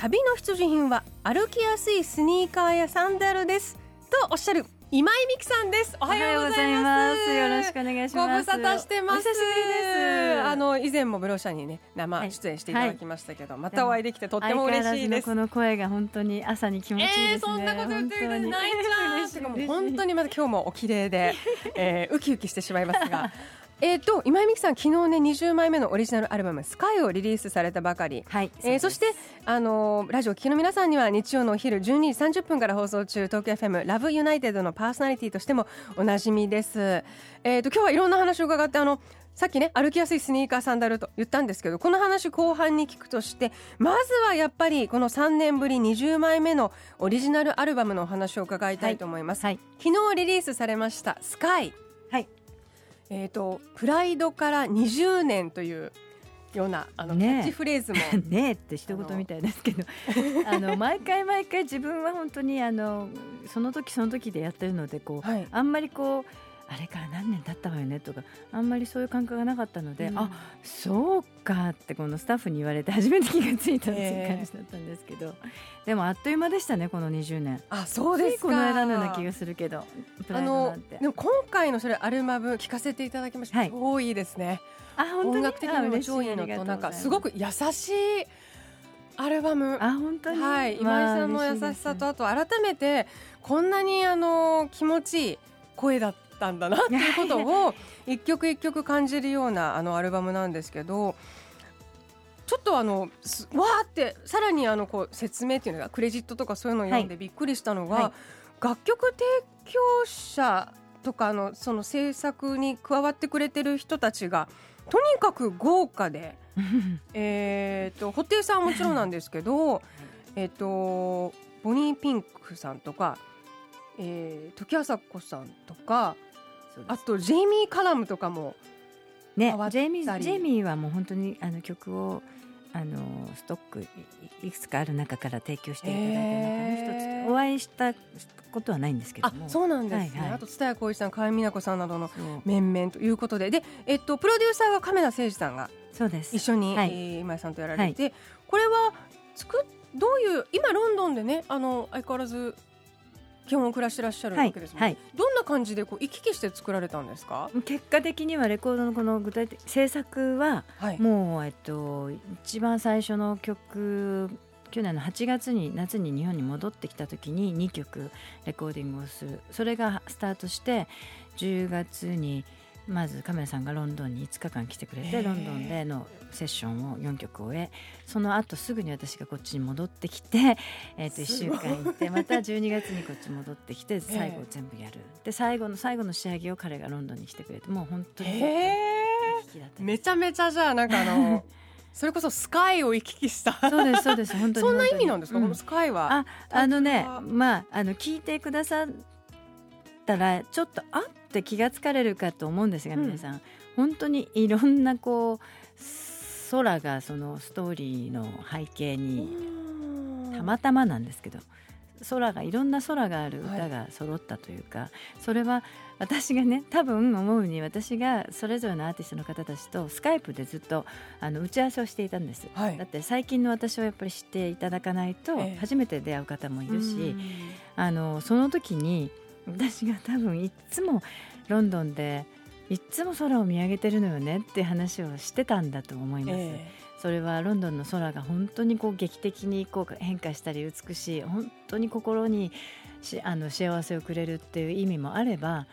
旅の必需品は歩きやすいスニーカーやサンダルですとおっしゃる今井美樹さんです。おはようございます。よろしくお願いします。ご無沙汰してます。あの以前もブローシャにね生出演していただきましたけど、はい、またお会いできてとっても嬉しいです。この声が本当に朝に気持ちいいですね。えー、そんなこと言ってくれないじゃん。本当にまた今日もお綺麗で、えー、ウキウキしてしまいますが。えーと、今井美樹さん、昨日ね20枚目のオリジナルアルバム「スカイをリリースされたばかり、はいえー、そしてあのー、ラジオ聴きの皆さんには日曜のお昼12時30分から放送中東京 FM「ラブユナイテッドのパーソナリティとしてもおなじみです、えーと、今日はいろんな話を伺ってあのさっきね歩きやすいスニーカーサンダルと言ったんですけどこの話後半に聞くとしてまずはやっぱりこの3年ぶり20枚目のオリジナルアルバムのお話を伺いたいと思います、はいはい、昨日リリースされました「スカイ。はいえーと、プライドから20年というようなあの、ね、キャッチフレーズも ねって一言みたいですけど。あの 毎回毎回自分は本当にあのその時その時でやってるのでこう、はい、あんまりこうあれから何年経ったわよねとかあんまりそういう感覚がなかったので、うん、あそうかってこのスタッフに言われて初めて気がついたっていう感じだったんですけど、えー、でもあっという間でしたねこの20年。あそうですこの間のような気がするけどあのでも今回のそれアルバム聞かせていただきました、はい、超いいですね。あ本当に？音楽的にも超いいのとなんかすごく優しいアルバム。あ本当に、はい、今井さんの優しさと、あと改めてこんなにあの気持ちいい声だったったんだなっていうことを 一曲一曲感じるようなあのアルバムなんですけどちょっとあのわーってさらにあのこう説明っていうのがクレジットとかそういうのを読んでびっくりしたのが、はい、楽曲提供者とかのその制作に加わってくれてる人たちがとにかく豪華で えと布袋さんはもちろんなんですけど えとボニーピンクさんとか、えー、時あさこさんとかあとジェイミー・カラムとかもねジェイミージェイミーはもう本当にあの曲をあのストックいくつかある中から提供していただいた中の一つ、お会いしたことはないんですけども。そうなんですね、はいはい、あと蔦谷浩一さん河合美奈子さんなどの面々ということで。で、えっと、プロデューサーが亀田誠司さんがそうです。一緒に、はい、今井さんとやられて、はい、これは作どういう今ロンドンでねあの相変わらず基本暮らしてらっしゃるわけですもん、はい。はい、どんな感じでこう行き来して作られたんですか？結果的にはレコードのこの具体的制作は、はい、もう、えっと、一番最初の曲去年の8月に夏に日本に戻ってきた時に2曲レコーディングをする。それがスタートして10月にまずカメラさんがロンドンに5日間来てくれてロンドンでのセッションを4曲終えその後すぐに私がこっちに戻ってきて、えー、と1週間行ってまた12月にこっち戻ってきて 最後全部やる。で最後の最後の仕上げを彼がロンドンに来てくれてもう本当にめちゃめちゃじゃあなんかあの それこそスカイを行き来した。そうですそうです本当にそんな意味なんですか、うん、このスカイは。ああのねまああの聞いてくださったらちょっとあって気がつかれるかと思うんですが、皆さん。本当にいろんなこう空がそのストーリーの背景にたまたまなんですけど空がいろんな空がある歌が揃ったというか、はい、それは私がね多分思うに私がそれぞれのアーティストの方たちとスカイプでずっとあの打ち合わせをしていたんです、はい、だって最近の私をやっぱり知っていただかないと初めて出会う方もいるし、えー、あのその時に私が多分いつもロンドンでいつも空を見上げてるのよねって話をしてたんだと思います。えー、それはロンドンの空が本当にこう劇的にこう変化したり美しい本当に心にしあの幸せをくれるっていう意味もあれば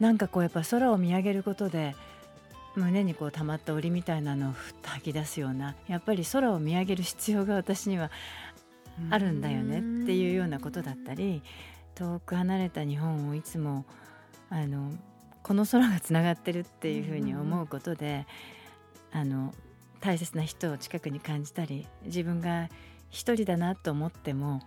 なんかこうやっぱ空を見上げることで胸にこう溜まった檻みたいなのをふっと吐き出すようなやっぱり空を見上げる必要が私にはあるんだよねっていうようなことだったり遠く離れた日本をいつもあのこの空がつながってるっていうふうに思うことで、あの大切な人を近くに感じたり自分が一人だなと思っても、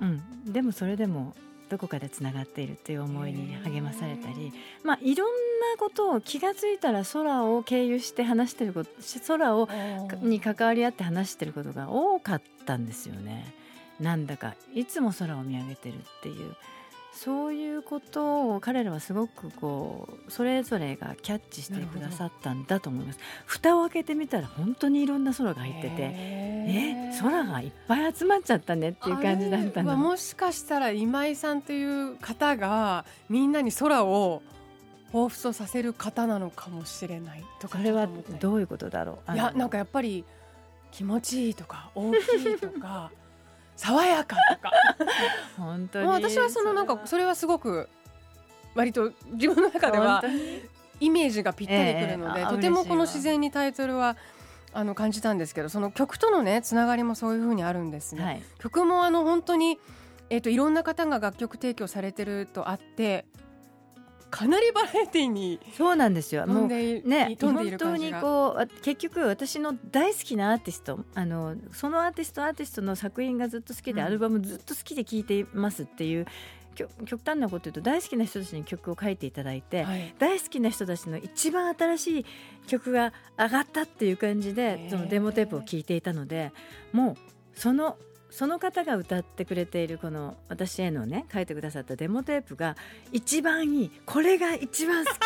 うん、でもそれでもどこかでつながっているっていう思いに励まされたり、まあ、いろんなことを気が付いたら空を経由して話してること空をに関わり合って話してることが多かったんですよね。なんだかいつも空を見上げてるっていうそういうことを彼らはすごくこうそれぞれがキャッチしてくださったんだと思います。蓋を開けてみたら本当にいろんな空が入っててえ空がいっぱい集まっちゃったねっていう感じだったの。もしかしたら今井さんという方がみんなに空を彷彿とさせる方なのかもしれないとかそれはどういうことだろう？いやなんかやっぱり気持ちいいとか大きいとか 爽やかとか。本当に。私はそのなんかそれは。すごく割と自分の中ではイメージがぴったりくるので、えー、とてもこの自然にタイトルはあの感じたんですけどその曲とのねつながりもそういうふうにあるんですね。はい、曲もあの本当にえーと、といろんな方が楽曲提供されてるとあってかなりバラエティーにそうなんですよ。もうね本当にこう結局私の大好きなアーティストあのそのアーティストアーティストの作品がずっと好きで、うん、アルバムずっと好きで聴いていますっていう極端なこと言うと大好きな人たちに曲を書いていただいて、はい、大好きな人たちの一番新しい曲が上がったっていう感じでそのデモテープを聴いていたのでもうそのその方が歌ってくれているこの私へのね書いてくださったデモテープが一番いいこれが一番好き。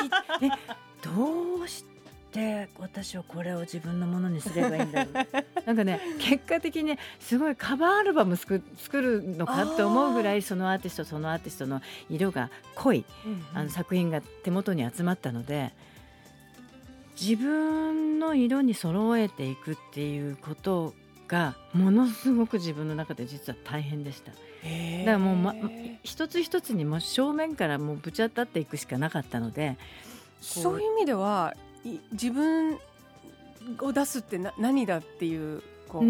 え どうして私はこれを自分のものにすればいいんだろう。なんかね結果的にすごいカバーアルバム作るのかって思うぐらいそのアーティストそのアーティストの色が濃い、あの作品が手元に集まったので。自分の色に揃えていくっていうことがものすごく自分の中で実は大変でした。だからもう、ま、一つ一つにも正面からもうぶち当たっていくしかなかったのでそういう意味では自分を出すってな何だっていう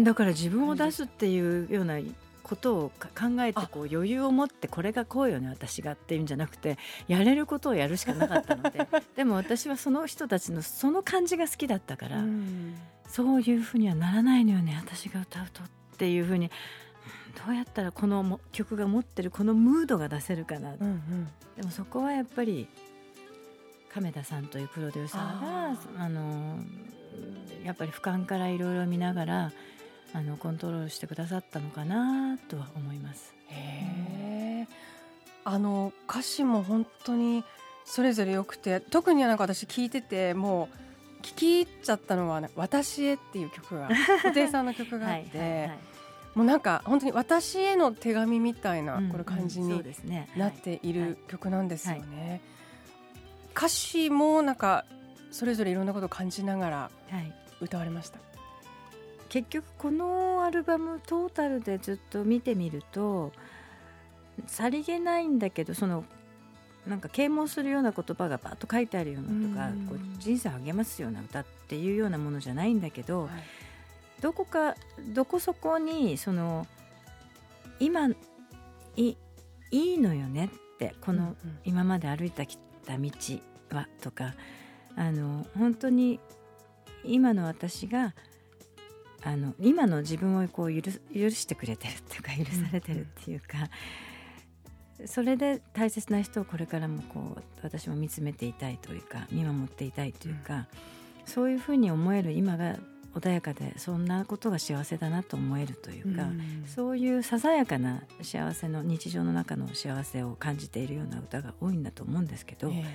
だから自分を出すっていうようなことを考えてこう余裕を持ってこれがこうよね私がっていうんじゃなくてやれることをやるしかなかったので でも私はその人たちのその感じが好きだったから、そういうふうにはならないのよね私が歌うとっていうふうに。どうやったらこの曲が持ってるこのムードが出せるかな、うんうん、でもそこはやっぱり亀田さんというプロデューサーがあのやっぱり俯瞰からいろいろ見ながらあのコントロールしてくださったのかなとは思います。へあの歌詞も本当にそれぞれ良くて特になんか私聞いててもう聞き入っちゃったのは、ね「私へ」っていう曲が 布袋さんの曲があってはいはい、もうなんか本当に私への手紙みたいなこれ感じになっている曲なんですよね。歌詞もなんかそれぞれいろんなことを感じながら歌われました。結局このアルバムトータルでずっと見てみるとさりげないんだけどそのなんか啓蒙するような言葉がバッと書いてあるようなとか、こう人生を励ますような歌っていうようなものじゃないんだけど、はい、どこかどこそこにその今いいいのよねってこの今まで歩いてきた道はとかあの本当に今の私があの今の自分をこう許許してくれてるっていうか許されてるっていうか、それで大切な人をこれからもこう私も見つめていたいというか見守っていたいというか、うん、そういうふうに思える今が穏やかでそんなことが幸せだなと思えるというか、うん、そういうささやかな幸せの日常の中の幸せを感じているような歌が多いんだと思うんですけど、えー、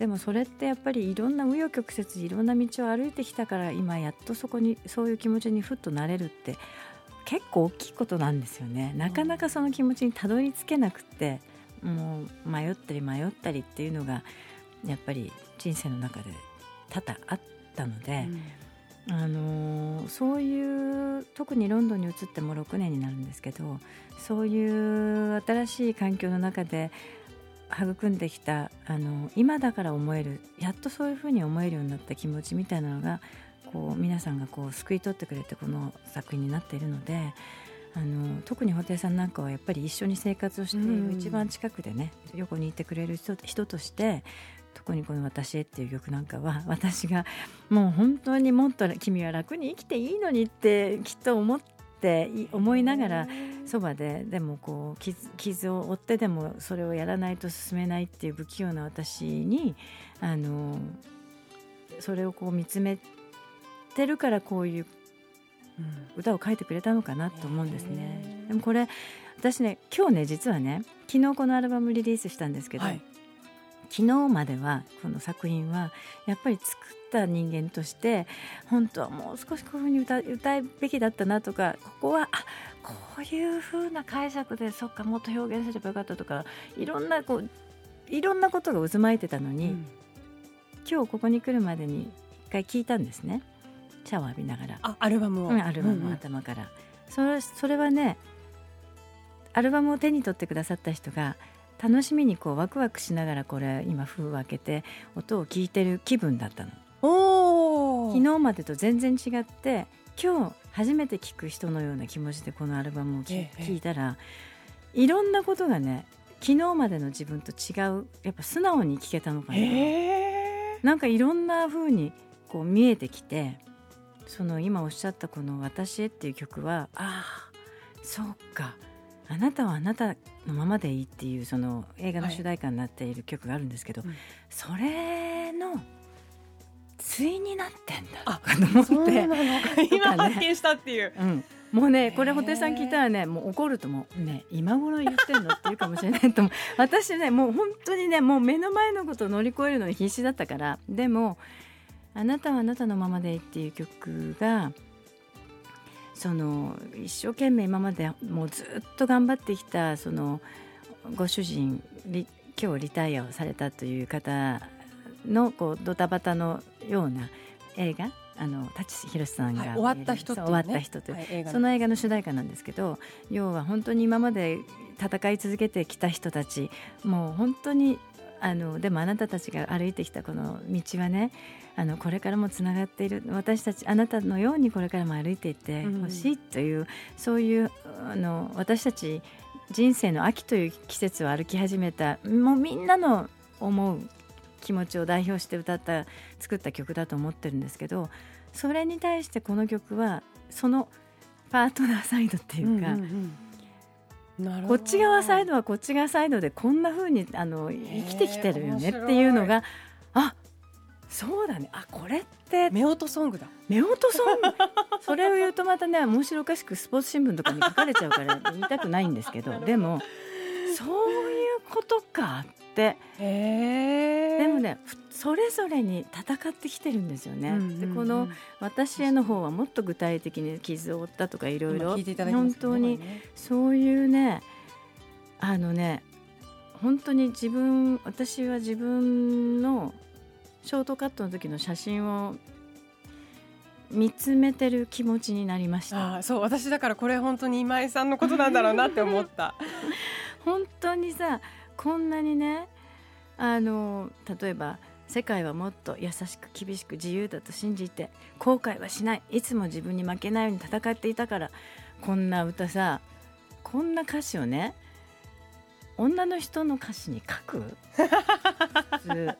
でもそれってやっぱりいろんな紆余曲折いろんな道を歩いてきたから今やっとそこにそういう気持ちにふっとなれるって結構大きいことなんですよね。なかなかその気持ちにたどり着けなくてもう迷ったり迷ったりっていうのがやっぱり人生の中で多々あったので、うん、あのそういう特にロンドンに移っても6年になるんですけどそういう新しい環境の中で育んできたあの今だから思えるやっとそういうふうに思えるようになった気持ちみたいなのがこう皆さんがこう救い取ってくれてこの作品になっているのであの特に布袋さんなんかはやっぱり一緒に生活をしている、一番近くでね横にいてくれる人人として特にこの「私へ」っていう曲なんかは私がもう本当にもっと君は楽に生きていいのにってきっと思っって思いながらそばででもこう傷傷を負ってでもそれをやらないと進めないっていう不器用な私にあのそれをこう見つめてるからこういう歌を書いてくれたのかなと思うんですね。でもこれ私ね今日ね実はね昨日このアルバムリリースしたんですけど、はい、昨日まではこの作品はやっぱり作った人間として本当はもう少しこういうふうに歌歌うべきだったなとかここはあこういうふうな解釈でそっかもっと表現すればよかったとかいろんなこういろんなことが渦巻いてたのに、うん、今日ここに来るまでに一回聞いたんですね。シャワー浴びながら。あアルバムを、うん、アルバムを頭から、うん。うん、それそれはねアルバムを手に取ってくださった人が楽しみにこうワクワクしながらこれ今封を開けて音を聞いてる気分だったの。お昨日までと全然違って今日初めて聞く人のような気持ちでこのアルバムを聞,、いたらいろんなことがね昨日までの自分と違うやっぱ素直に聞けたのかな、なんかいろんな風にこう見えてきてその今おっしゃったこの「私へ」っていう曲はああ。そうか。あなたはあなたのままでいいっていうその映画の主題歌になっている曲があるんですけど、はいそれの対になってんだと思って。今発見したっていう。うん。もうねこれ布袋さん聞いたらねもう怒ると思う。ね今頃言ってんのって言うかもしれないと思う。私ねもう本当にねもう目の前のことを乗り越えるのに必死だったから。でも「あなたはあなたのままでいい」っていう曲がその一生懸命今までもうずっと頑張ってきたそのご主人今日リタイアをされたという方のこうドタバタのような映画あの舘ひろしさんが、はい、終わった人、ね、終わった人という、はい、その映画の主題歌なんですけど要は本当に今まで戦い続けてきた人たちもう本当にあのでもあなたたちが歩いてきたこの道はねあのこれからもつながっている私たちあなたのようにこれからも歩いていってほしいという、うん、そういうあの私たち人生の秋という季節を歩き始めたもうみんなの思う気持ちを代表して歌った作った曲だと思ってるんですけどそれに対してこの曲はそのパートナーサイドっていうか、うんうんうん、こっち側サイドはこっち側サイドでこんなふうにあの生きてきてるよねっていうのがあそうだね。あこれって夫婦ソングだ。夫婦ソング？それを言うとまたね面白おかしくスポーツ新聞とかに書かれちゃうから言いたくないんですけどでもそういうことかって。でもねそれぞれに戦ってきてるんですよね。うんうんうん、でこの私への方はもっと具体的に傷を負ったとかいろいろ本当にそういうねあのね本当に自分私は自分のショートカットの時の写真を見つめてる気持ちになりました。あそう私だからこれ本当に今井さんのことなんだろうなって思った。本当にさこんなにねあの例えば世界はもっと優しく厳しく自由だと信じて後悔はしない。いつも自分に負けないように戦っていたからこんな歌さこんな歌詞をね女の人の歌詞に書く？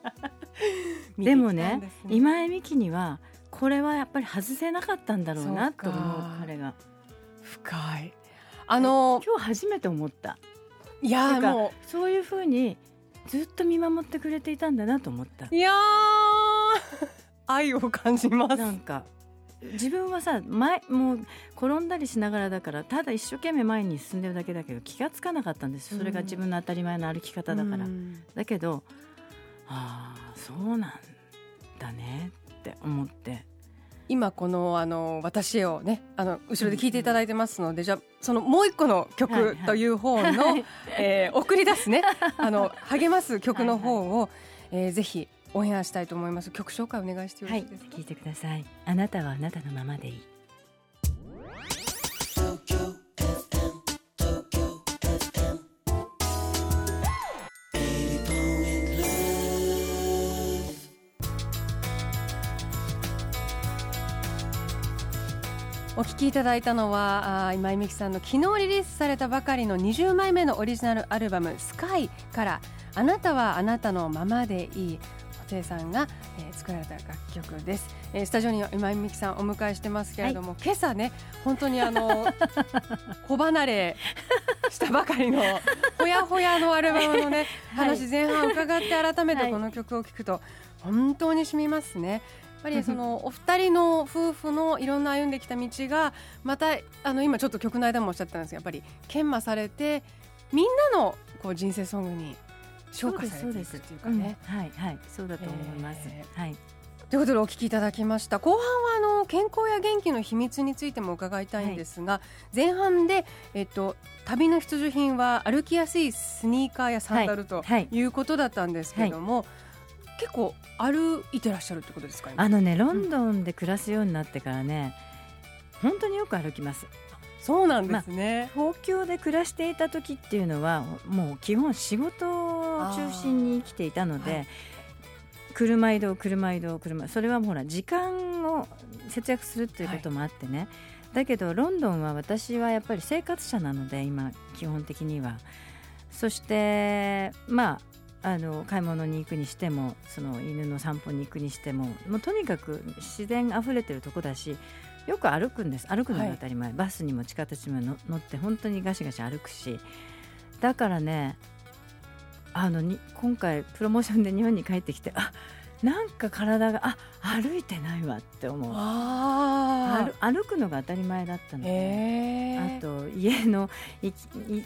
でもね、ね、今井美樹にはこれはやっぱり外せなかったんだろうなと思う彼が。深い。あの今日初めて思ったいやもう。そういうふうにずっと見守ってくれていたんだなと思った。いや 愛を感じます。なんか自分はさ前もう転んだりしながらだからただ一生懸命前に進んでるだけだけど気が付かなかったんですそれが自分の当たり前の歩き方だから、だけどああそうなんだねって思って今このあの私をねあの後ろで聞いていただいてますので、じゃあそのもう一個の曲という方の、はいはい、えー、送り出すね。あの励ます曲の方を、はいはい、えー、ぜひオンエアしたいと思います。曲紹介お願いしてよろしいですか、はい、聞いてください。あなたはあなたのままでいいお聞きいただいたのはあ今井美樹さんの昨日リリースされたばかりの20枚目のオリジナルアルバム「スカイから「あなたはあなたのままでいい」生さんが、えー、作られた楽曲です、えー、スタジオには今井美樹さんお迎えしてますけれども、はい、今朝ね本当にあの 小離れしたばかりのほやほやのアルバムのね、はい、話前半伺って改めてこの曲を聴くと本当に染みますね。やっぱりその お二人の夫婦のいろんな歩んできた道がまたあの今ちょっと曲の間もおっしゃったんですがやっぱり研磨されてみんなのこう人生ソングに昇華されていくっていうかね、うん、はいはいそうだと思います、えー、はい。ということでお聞きいただきました後半はあの健康や元気の秘密についても伺いたいんですが、はい、前半で、えっと、旅の必需品は歩きやすいスニーカーやサンダルということだったんですけれども、はいはい、結構歩いてらっしゃるってことですかあのねロンドンで暮らすようになってからね、うん、本当によく歩きます。そうなんですね、まあ、東京で暮らしていた時っていうのはもう基本仕事を中心に生きていたので、はい、車移動車移動車それはほら時間を節約するっていうこともあってね、はい、だけどロンドンは私はやっぱり生活者なので今基本的には。そしてまああの買い物に行くにしてもその犬の散歩に行くにしてももうとにかく自然あふれてるとこだしよく歩くんです。歩くのが当たり前、はい、バスにも地下鉄にも乗って本当にガシガシ歩くし。だからねあのに今回プロモーションで日本に帰ってきてあなんか体があ歩いてないわって思う。あ歩くのが当たり前だったので。あと家の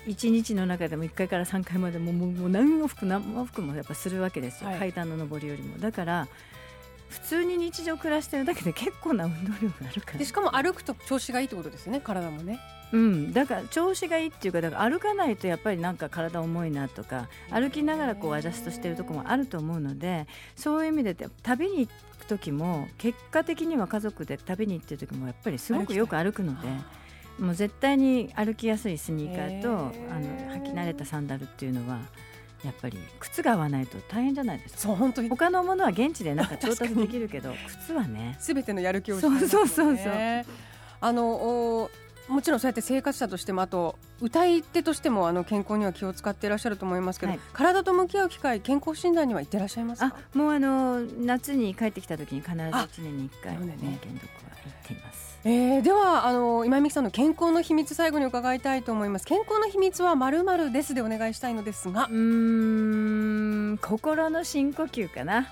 一日の中でも1階から3階までももう何往復何往復もやっぱするわけですよ、はい、階段の上りよりも。だから普通に日常暮らしてるだけで結構な運動量があるから。でしかも歩くと調子がいいってことですよね体もね。うん。だから調子がいいっていうかだから歩かないとやっぱりなんか体重いなとか歩きながらこうアジャストしてるところもあると思うのでそういう意味で旅に行く時も結果的には家族で旅に行ってる時もやっぱりすごくよく歩くので。もう絶対に歩きやすいスニーカーとあの履き慣れたサンダルっていうのはやっぱり靴が合わないと大変じゃないですか。そう本当に。他のものは現地でなんか調達できるけど 靴はね。すべてのやる気を、ね、そうそうそうそう。あのもちろんそうやって生活者としてもあと歌い手としてもあの健康には気を使っていらっしゃると思いますけど、はい、体と向き合う機会健康診断には行ってらっしゃいますか？もうあの夏に帰ってきた時に必ず1年に1回、ね、検読は行っています。えー、ではあの今井美樹さんの健康の秘密最後に伺いたいと思います。健康の秘密はまるまるですでお願いしたいのですが。うん心の深呼吸かな。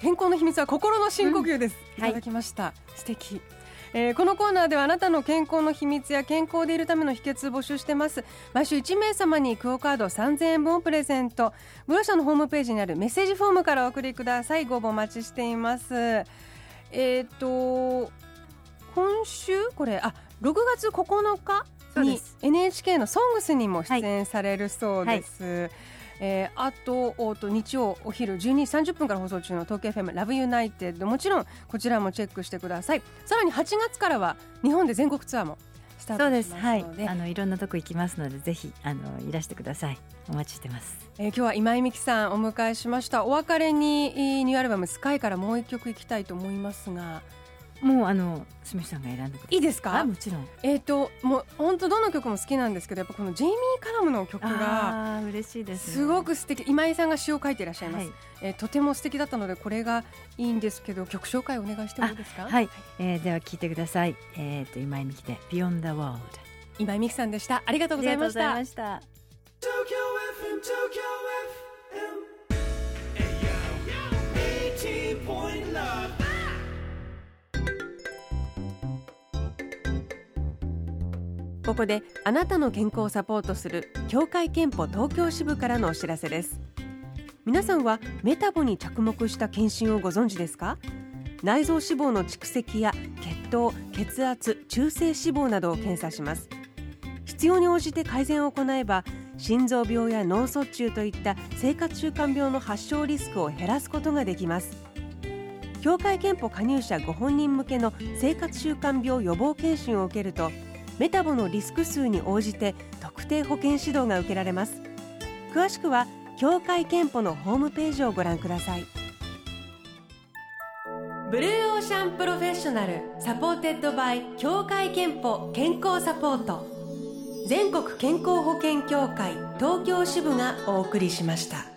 健康の秘密は心の深呼吸です、うん、い。ただきました、はい、素敵えー、このコーナーではあなたの健康の秘密や健康でいるための秘訣募集してます。毎週1名様にクオカード3000円分をプレゼント。ブロシャのホームページにあるメッセージフォームからお送りください。ご応募お待ちしています。えっ、ー、と今週？これあ6月9日に NHK の「ソングスにも出演されるそうです。はいはいえー、あと日曜お昼12時30分から放送中の東京 FM ラブユナイテッドもちろんこちらもチェックしてください。さらに8月からは日本で全国ツアーもスタートしますので。あのいろんなとこ行きますのでぜひあのいらしてください。お待ちしてます、えー、今日は今井美樹さんお迎えしました。お別れにニューアルバムスカイからもう一曲いきたいと思いますがもうあのすみさんが選んでいいですか？もちろん。えっ、ー、ともう本当どの曲も好きなんですけどやっぱこのジェイミー・カラムの曲が嬉しいです、ね、すごく素敵。今井さんが詩を書いていらっしゃいます、はい、えー、とても素敵だったのでこれがいいんですけど曲紹介お願いしてもいいですか？はい、えー、では聞いてください。えっ、ー、と今井美樹で Beyond the World 今井美樹さんでした。ありがとうございましたここであなたの健康をサポートする協会憲法東京支部からのお知らせです。皆さんはメタボに着目した検診をご存知ですか？内臓脂肪の蓄積や血糖血圧中性脂肪などを検査します。必要に応じて改善を行えば心臓病や脳卒中といった生活習慣病の発症リスクを減らすことができます。協会憲法加入者ご本人向けの生活習慣病予防健診を受けるとメタボのリスク数に応じて特定保健指導が受けられます。詳しくは協会けんぽのホームページをご覧ください。 Blue Ocean Professional supported by 協会けんぽ健康サポート。全国健康保険協会東京支部がお送りしました。